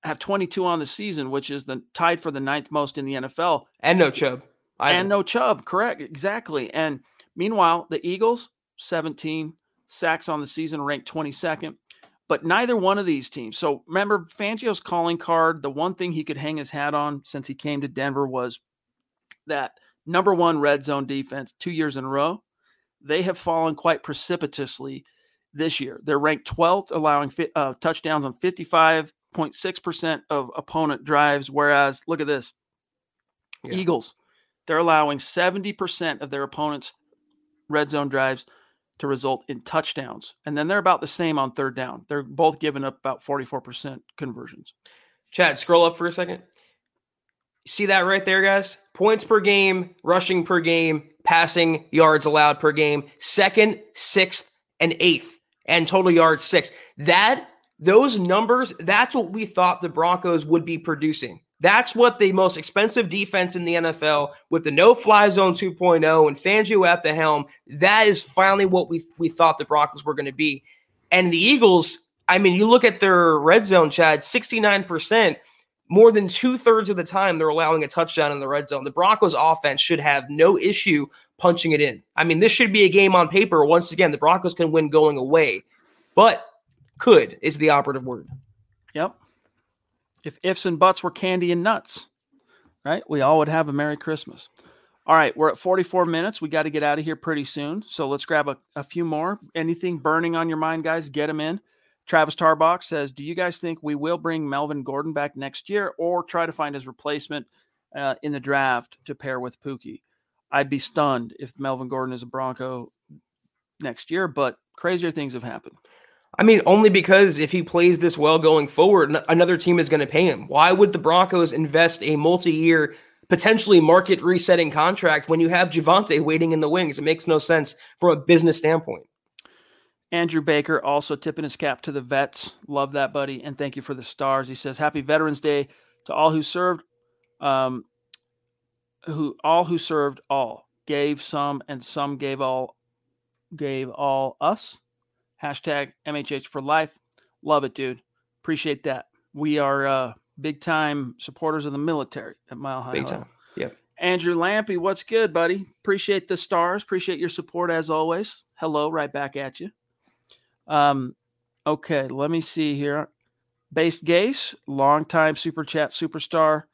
have 22 on the season, which is the tied for the ninth most in the NFL, and no Chubb, and no Chubb, correct, exactly. And meanwhile, the Eagles 17 sacks on the season, ranked 22nd. But neither one of these teams. So remember, Fangio's calling card. The one thing he could hang his hat on since he came to Denver was that number one red zone defense two years in a row. they have fallen quite precipitously this year. They're ranked 12th, allowing uh, touchdowns on 55.6% of opponent drives. Whereas, look at this yeah. Eagles, they're allowing 70% of their opponents' red zone drives to result in touchdowns. And then they're about the same on third down. They're both giving up about 44% conversions. Chad, scroll up for a second. See that right there, guys? Points per game, rushing per game, passing yards allowed per game, second, sixth, and eighth, and total yards six. That those numbers, that's what we thought the Broncos would be producing. That's what the most expensive defense in the NFL with the no fly zone 2.0 and Fangio at the helm, that is finally what we, we thought the Broncos were going to be. And the Eagles, I mean, you look at their red zone, Chad, 69%, more than two thirds of the time they're allowing a touchdown in the red zone. The Broncos offense should have no issue punching it in. I mean, this should be a game on paper. Once again, the Broncos can win going away, but could is the operative word. Yep if ifs and buts were candy and nuts, right? We all would have a Merry Christmas. All right, we're at 44 minutes. We got to get out of here pretty soon. So let's grab a, a few more. Anything burning on your mind, guys, get them in. Travis Tarbox says, Do you guys think we will bring Melvin Gordon back next year or try to find his replacement uh, in the draft to pair with Pookie? I'd be stunned if Melvin Gordon is a Bronco next year, but crazier things have happened. I mean, only because if he plays this well going forward, another team is going to pay him. Why would the Broncos invest a multi year, potentially market resetting contract when you have Javonte waiting in the wings? It makes no sense from a business standpoint. Andrew Baker also tipping his cap to the vets. Love that, buddy. And thank you for the stars. He says, Happy Veterans Day to all who served, um, who all who served all, gave some, and some gave all, gave all us. Hashtag MHH for life. Love it, dude. Appreciate that. We are uh, big time supporters of the military at Mile High. Big time. Yeah. Andrew Lampy, what's good, buddy? Appreciate the stars. Appreciate your support as always. Hello, right back at you. Um, okay, let me see here. Based Gase, longtime super chat superstar.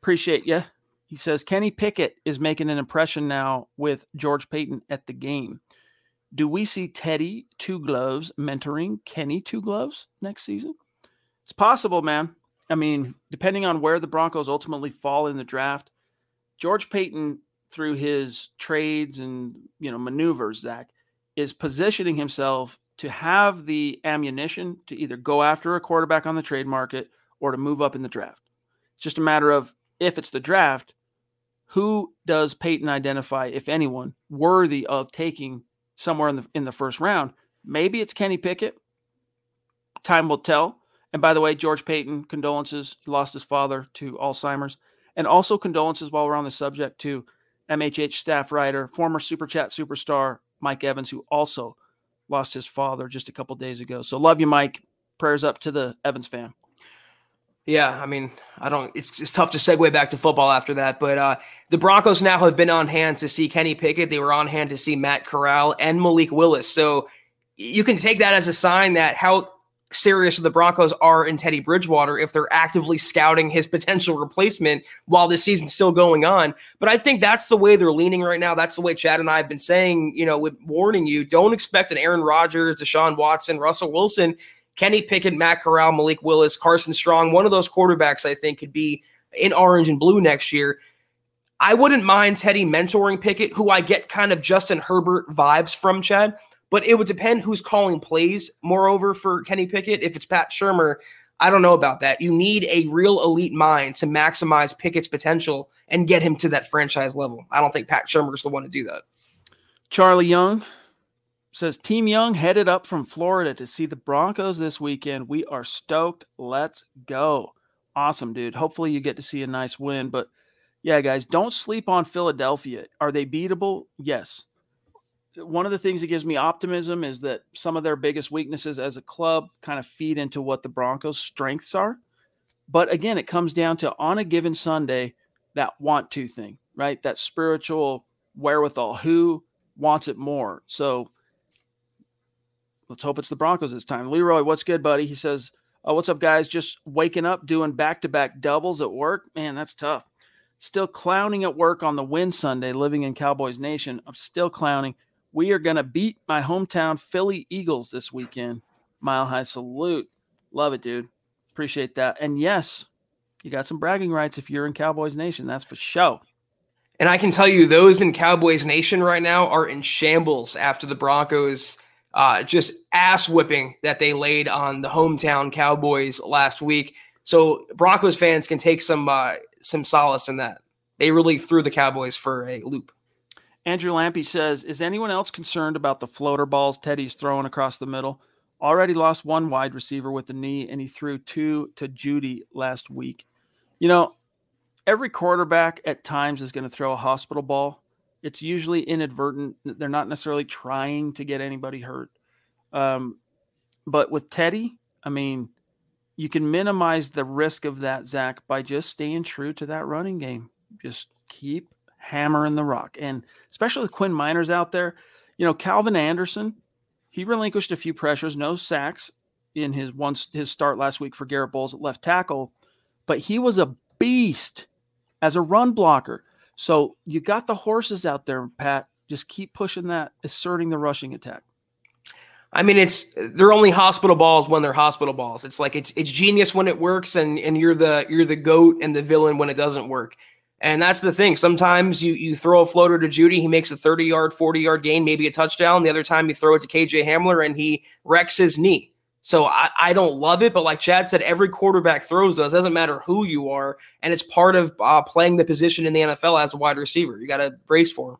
Appreciate you. He says Kenny Pickett is making an impression now with George Paton at the game. Do we see Teddy Two Gloves mentoring Kenny Two Gloves next season? It's possible, man. I mean, depending on where the Broncos ultimately fall in the draft, George Paton, through his trades and you know maneuvers, Zack, is positioning himself to have the ammunition to either go after a quarterback on the trade market or to move up in the draft. It's just a matter of if it's the draft, who does Paton identify, if anyone, worthy of taking somewhere in the in the first round. Maybe it's Kenny Pickett. Time will tell. And by the way, George Paton, condolences. He lost his father to Alzheimer's. And also condolences while we're on the subject to MHH staff writer, former Super Chat superstar Mike Evans, who also lost his father just a couple days ago. So love you, Mike. Prayers up to the Evans fan. Yeah, I mean, I don't. It's, it's tough to segue back to football after that, but uh, the Broncos now have been on hand to see Kenny Pickett. They were on hand to see Matt Corral and Malik Willis. So you can take that as a sign that how serious of the Broncos are in Teddy Bridgewater if they're actively scouting his potential replacement while the season's still going on. But I think that's the way they're leaning right now. That's the way Chad and I have been saying, you know, with warning you, don't expect an Aaron Rodgers, Deshaun Watson, Russell Wilson Kenny Pickett, Matt Corral, Malik Willis, Carson Strong, one of those quarterbacks I think could be in orange and blue next year. I wouldn't mind Teddy mentoring Pickett, who I get kind of Justin Herbert vibes from Chad, but it would depend who's calling plays. Moreover, for Kenny Pickett, if it's Pat Shurmur, I don't know about that. You need a real elite mind to maximize Pickett's potential and get him to that franchise level. I don't think Pat Shurmur is the one to do that. Charlie Young, says Team Young headed up from Florida to see the Broncos this weekend. We are stoked. Let's go. Awesome, dude. Hopefully you get to see a nice win. But yeah, guys, don't sleep on Philadelphia. Are they beatable? Yes. One of the things that gives me optimism is that some of their biggest weaknesses as a club kind of feed into what the Broncos' strengths are. But again, it comes down to on a given Sunday, that want to thing, right? That spiritual wherewithal. Who wants it more? So let's hope it's the Broncos this time. Leroy, what's good, buddy? He says, oh, What's up, guys? Just waking up, doing back to back doubles at work. Man, that's tough. Still clowning at work on the win Sunday, living in Cowboys Nation. I'm still clowning. We are going to beat my hometown Philly Eagles this weekend. Mile high salute. Love it, dude. Appreciate that. And yes, you got some bragging rights if you're in Cowboys Nation. That's for show. And I can tell you, those in Cowboys Nation right now are in shambles after the Broncos uh, just ass whipping that they laid on the hometown Cowboys last week. So Broncos fans can take some uh, some solace in that. They really threw the Cowboys for a loop. Andrew Lampy says, "Is anyone else concerned about the floater balls Teddy's throwing across the middle? Already lost one wide receiver with the knee, and he threw two to Jeudy last week. You know, every quarterback at times is going to throw a hospital ball. It's usually inadvertent. They're not necessarily trying to get anybody hurt. Um, but with Teddy, I mean, you can minimize the risk of that, Zack, by just staying true to that running game. Just keep hammering the rock. And especially with Quinn Meinerz out there, you know, Calvin Anderson, he relinquished a few pressures, no sacks in his once his start last week for Garrett Bolles at left tackle, but he was a beast as a run blocker. So you got the horses out there, Pat. Just keep pushing that, asserting the rushing attack. I mean, it's they're only hospital balls when they're hospital balls. It's like it's it's genius when it works, and and you're the you're the goat and the villain when it doesn't work. And that's the thing. Sometimes you you throw a floater to Jeudy, he makes a 30 yard, 40 yard gain, maybe a touchdown. The other time you throw it to KJ Hamler and he wrecks his knee. So I, I don't love it, but like Chad said, every quarterback throws those. Doesn't matter who you are, and it's part of uh, playing the position in the NFL as a wide receiver. You got to brace for him.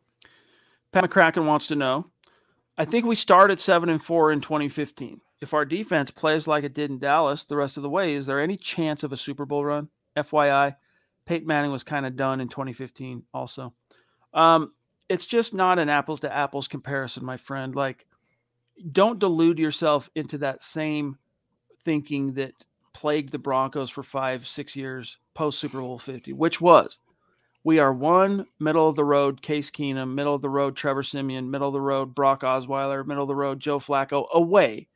Pat McCracken wants to know. I think we started seven and four in 2015. If our defense plays like it did in Dallas the rest of the way, is there any chance of a Super Bowl run? FYI, Peyton Manning was kind of done in 2015. Also, um, it's just not an apples to apples comparison, my friend. Like don't delude yourself into that same thinking that plagued the Broncos for five, six years post Super Bowl 50, which was we are one middle of the road Case Keenum, middle of the road Trevor Siemian, middle of the road Brock Osweiler, middle of the road Joe Flacco away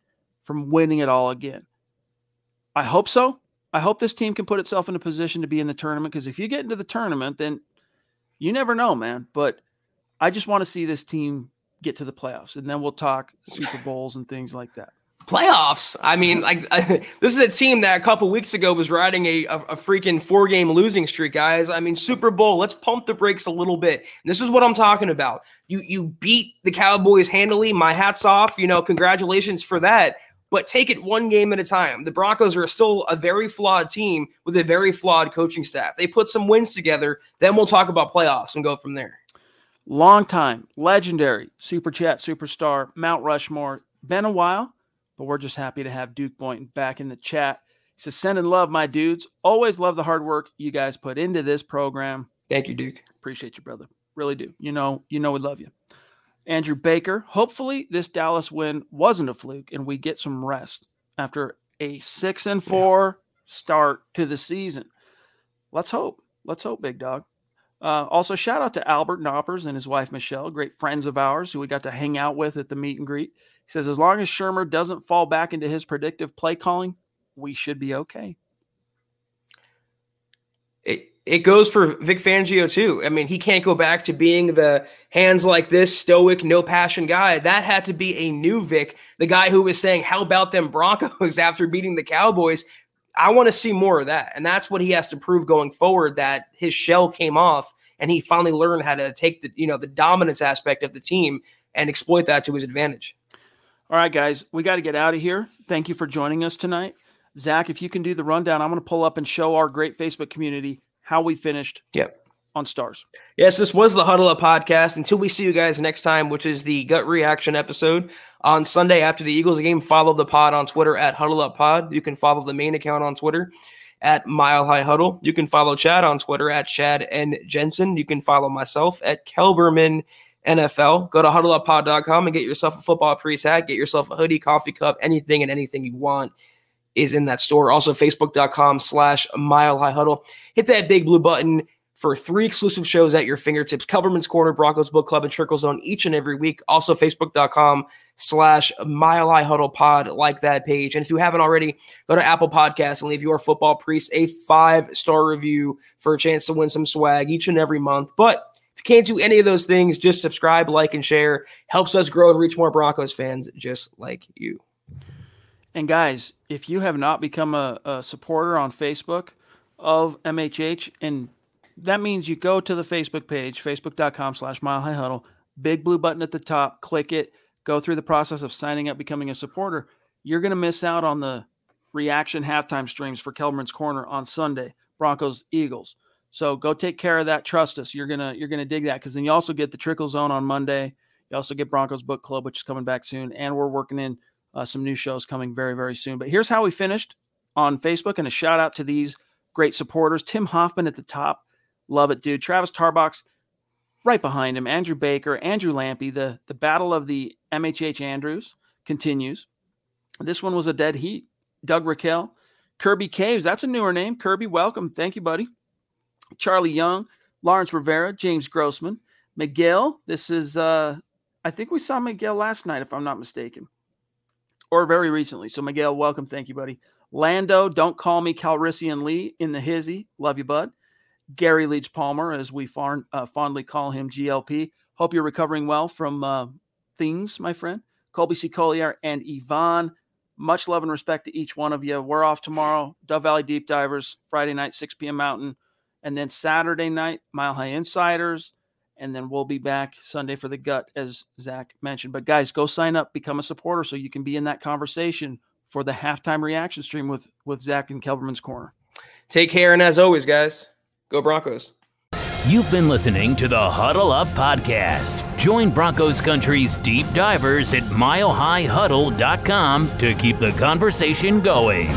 from winning it all again. I hope so. I hope this team can put itself in a position to be in the tournament because if you get into the tournament, then you never know, man. But I just want to see this team get to the playoffs, and then we'll talk Super Bowls and things like that. Playoffs. I mean, like this is a team that a couple weeks ago was riding a, a, a freaking four game losing streak, guys. I mean, Super Bowl. Let's pump the brakes a little bit. And this is what I'm talking about. You you beat the Cowboys handily. My hats off. You know, congratulations for that. But take it one game at a time. The Broncos are still a very flawed team with a very flawed coaching staff. They put some wins together. Then we'll talk about playoffs and go from there. Long time, legendary, super chat superstar, Mount Rushmore. Been a while, but we're just happy to have Duke Boynton back in the chat. He says, Send and love, my dudes. Always love the hard work you guys put into this program. Thank you, Duke. Appreciate you, brother. Really do. You know, you know we love you. Andrew Baker. Hopefully, this Dallas win wasn't a fluke and we get some rest after a six and four yeah. start to the season. Let's hope. Let's hope, big dog. Uh, also, shout out to Albert Knoppers and his wife Michelle, great friends of ours who we got to hang out with at the meet and greet. He says, as long as Shurmur doesn't fall back into his predictive play calling, we should be okay. It it goes for Vic Fangio too. I mean, he can't go back to being the hands like this, stoic, no passion guy. That had to be a new Vic, the guy who was saying, "How about them Broncos?" after beating the Cowboys. I want to see more of that. And that's what he has to prove going forward that his shell came off and he finally learned how to take the, you know, the dominance aspect of the team and exploit that to his advantage. All right, guys, we got to get out of here. Thank you for joining us tonight. Zack, if you can do the rundown, I'm going to pull up and show our great Facebook community how we finished. Yep on stars. Yes, this was the Huddle Up podcast. Until we see you guys next time, which is the gut reaction episode on Sunday after the Eagles game, follow the pod on Twitter at Huddle Up Pod. You can follow the main account on Twitter at Mile High Huddle. You can follow Chad on Twitter at Chad and Jensen. You can follow myself at Kelberman NFL. Go to huddleuppod.com and get yourself a football priest hat, get yourself a hoodie, coffee cup, anything and anything you want is in that store. Also, facebook.com slash mile high huddle. Hit that big blue button for three exclusive shows at your fingertips. Kelberman's Corner, Broncos Book Club, and Trickle Zone each and every week. Also, facebook.com slash Mile High Huddle Pod. Like that page. And if you haven't already, go to Apple Podcasts and leave your football priest a five star review for a chance to win some swag each and every month. But If you can't do any of those things, just subscribe, like, and share. Helps us grow and reach more Broncos fans just like you. And guys, if you have not become a, a supporter on Facebook of MHH, and that means you go to the Facebook page, facebook.com slash mile high huddle, big blue button at the top, click it, go through the process of signing up, becoming a supporter. You're going to miss out on the reaction halftime streams for Kelberman's Corner on Sunday, Broncos Eagles. So go take care of that. Trust us. You're gonna you're gonna dig that because then you also get the trickle zone on Monday. You also get Broncos Book Club, which is coming back soon, and we're working in uh, some new shows coming very very soon. But here's how we finished on Facebook, and a shout out to these great supporters: Tim Hoffman at the top, love it, dude. Travis Tarbox right behind him, Andrew Baker, Andrew Lampy. The the battle of the MHH Andrews continues. This one was a dead heat. Doug Raquel, Kirby Caves. That's a newer name. Kirby, welcome. Thank you, buddy. Charlie Young, Lawrence Rivera, James Grossman, Miguel. This is, uh, I think we saw Miguel last night, if I'm not mistaken, or very recently. So, Miguel, welcome. Thank you, buddy. Lando, don't call me Calrissian Lee in the hizzy. Love you, bud. Gary Leach Palmer, as we uh, fondly call him, GLP. Hope you're recovering well from uh, things, my friend. Colby C. Collier and Yvonne. Much love and respect to each one of you. We're off tomorrow. Dove Valley Deep Divers, Friday night, 6 p.m. Mountain. And then Saturday night, Mile High Insiders. And then we'll be back Sunday for the gut, as Zack mentioned. But guys, go sign up, become a supporter so you can be in that conversation for the halftime reaction stream with, with Zack and Kelberman's Corner. Take care. And as always, guys, go Broncos. You've been listening to the Huddle Up Podcast. Join Broncos Country's deep divers at milehighhuddle.com to keep the conversation going.